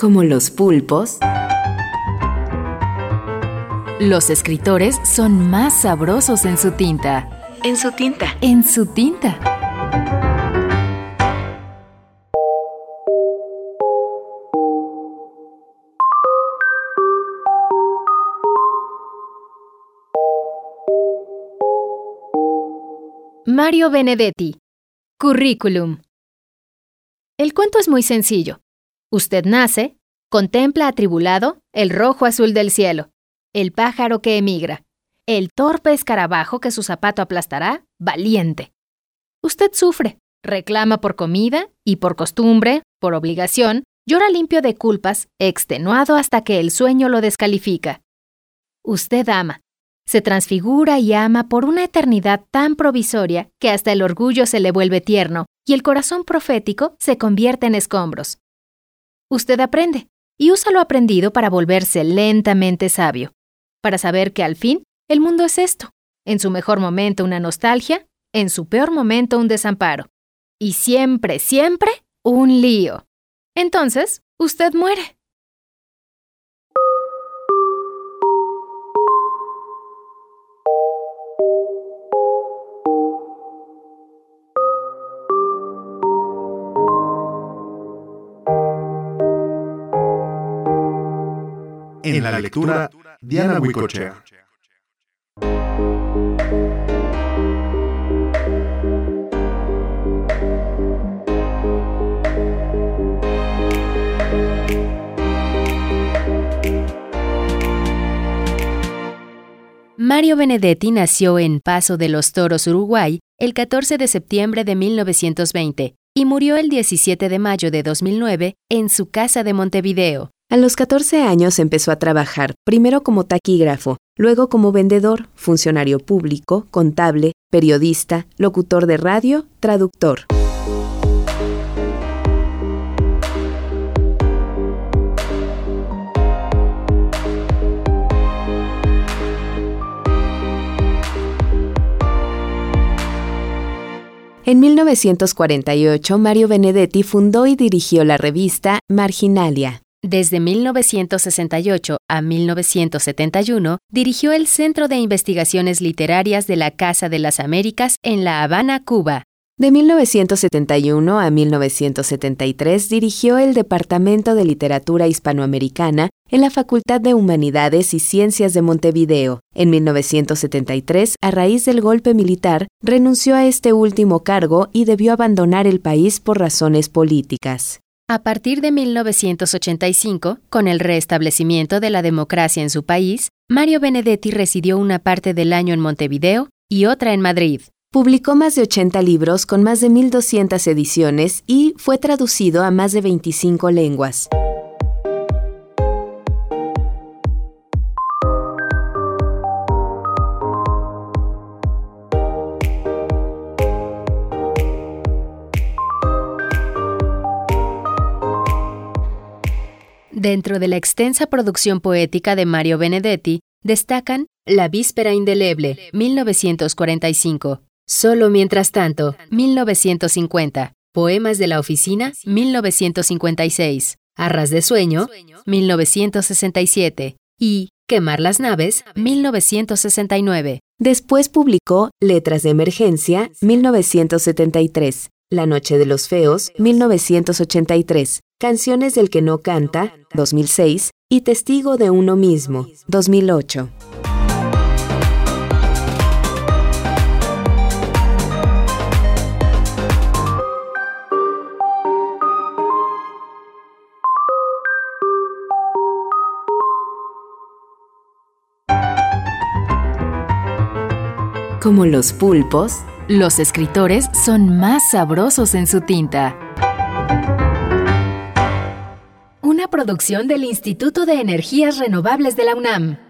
Como los pulpos, los escritores son más sabrosos en su tinta. En su tinta. En su tinta. Mario Benedetti. Currículum. El cuento es muy sencillo. Usted nace, contempla atribulado el rojo azul del cielo, el pájaro que emigra, el torpe escarabajo que su zapato aplastará, valiente. Usted sufre, reclama por comida y por costumbre, por obligación, llora limpio de culpas, extenuado hasta que el sueño lo descalifica. Usted ama, se transfigura y ama por una eternidad tan provisoria que hasta el orgullo se le vuelve tierno y el corazón profético se convierte en escombros. Usted aprende y usa lo aprendido para volverse lentamente sabio, para saber que al fin el mundo es esto, en su mejor momento una nostalgia, en su peor momento un desamparo, y siempre, siempre un lío. Entonces, usted muere. En la lectura, Diana Huicochea. Mario Benedetti nació en Paso de los Toros, Uruguay, el 14 de septiembre de 1920 y murió el 17 de mayo de 2009 en su casa de Montevideo. A los 14 años empezó a trabajar, primero como taquígrafo, luego como vendedor, funcionario público, contable, periodista, locutor de radio, traductor. En 1948, Mario Benedetti fundó y dirigió la revista Marginalia. Desde 1968 a 1971 dirigió el Centro de Investigaciones Literarias de la Casa de las Américas en La Habana, Cuba. De 1971 a 1973 dirigió el Departamento de Literatura Hispanoamericana en la Facultad de Humanidades y Ciencias de Montevideo. En 1973, a raíz del golpe militar, renunció a este último cargo y debió abandonar el país por razones políticas. A partir de 1985, con el restablecimiento de la democracia en su país, Mario Benedetti residió una parte del año en Montevideo y otra en Madrid. Publicó más de 80 libros con más de 1.200 ediciones y fue traducido a más de 25 lenguas. Dentro de la extensa producción poética de Mario Benedetti, destacan La Víspera Indeleble, 1945, Solo Mientras Tanto, 1950, Poemas de la Oficina, 1956, Arras de Sueño, 1967 y Quemar las Naves, 1969. Después publicó Letras de Emergencia, 1973, La Noche de los Feos, 1983, Canciones del que no canta, 2006, y Testigo de uno mismo, 2008. Como los pulpos, Los escritores son más sabrosos en su tinta. Producción del Instituto de Energías Renovables de la UNAM.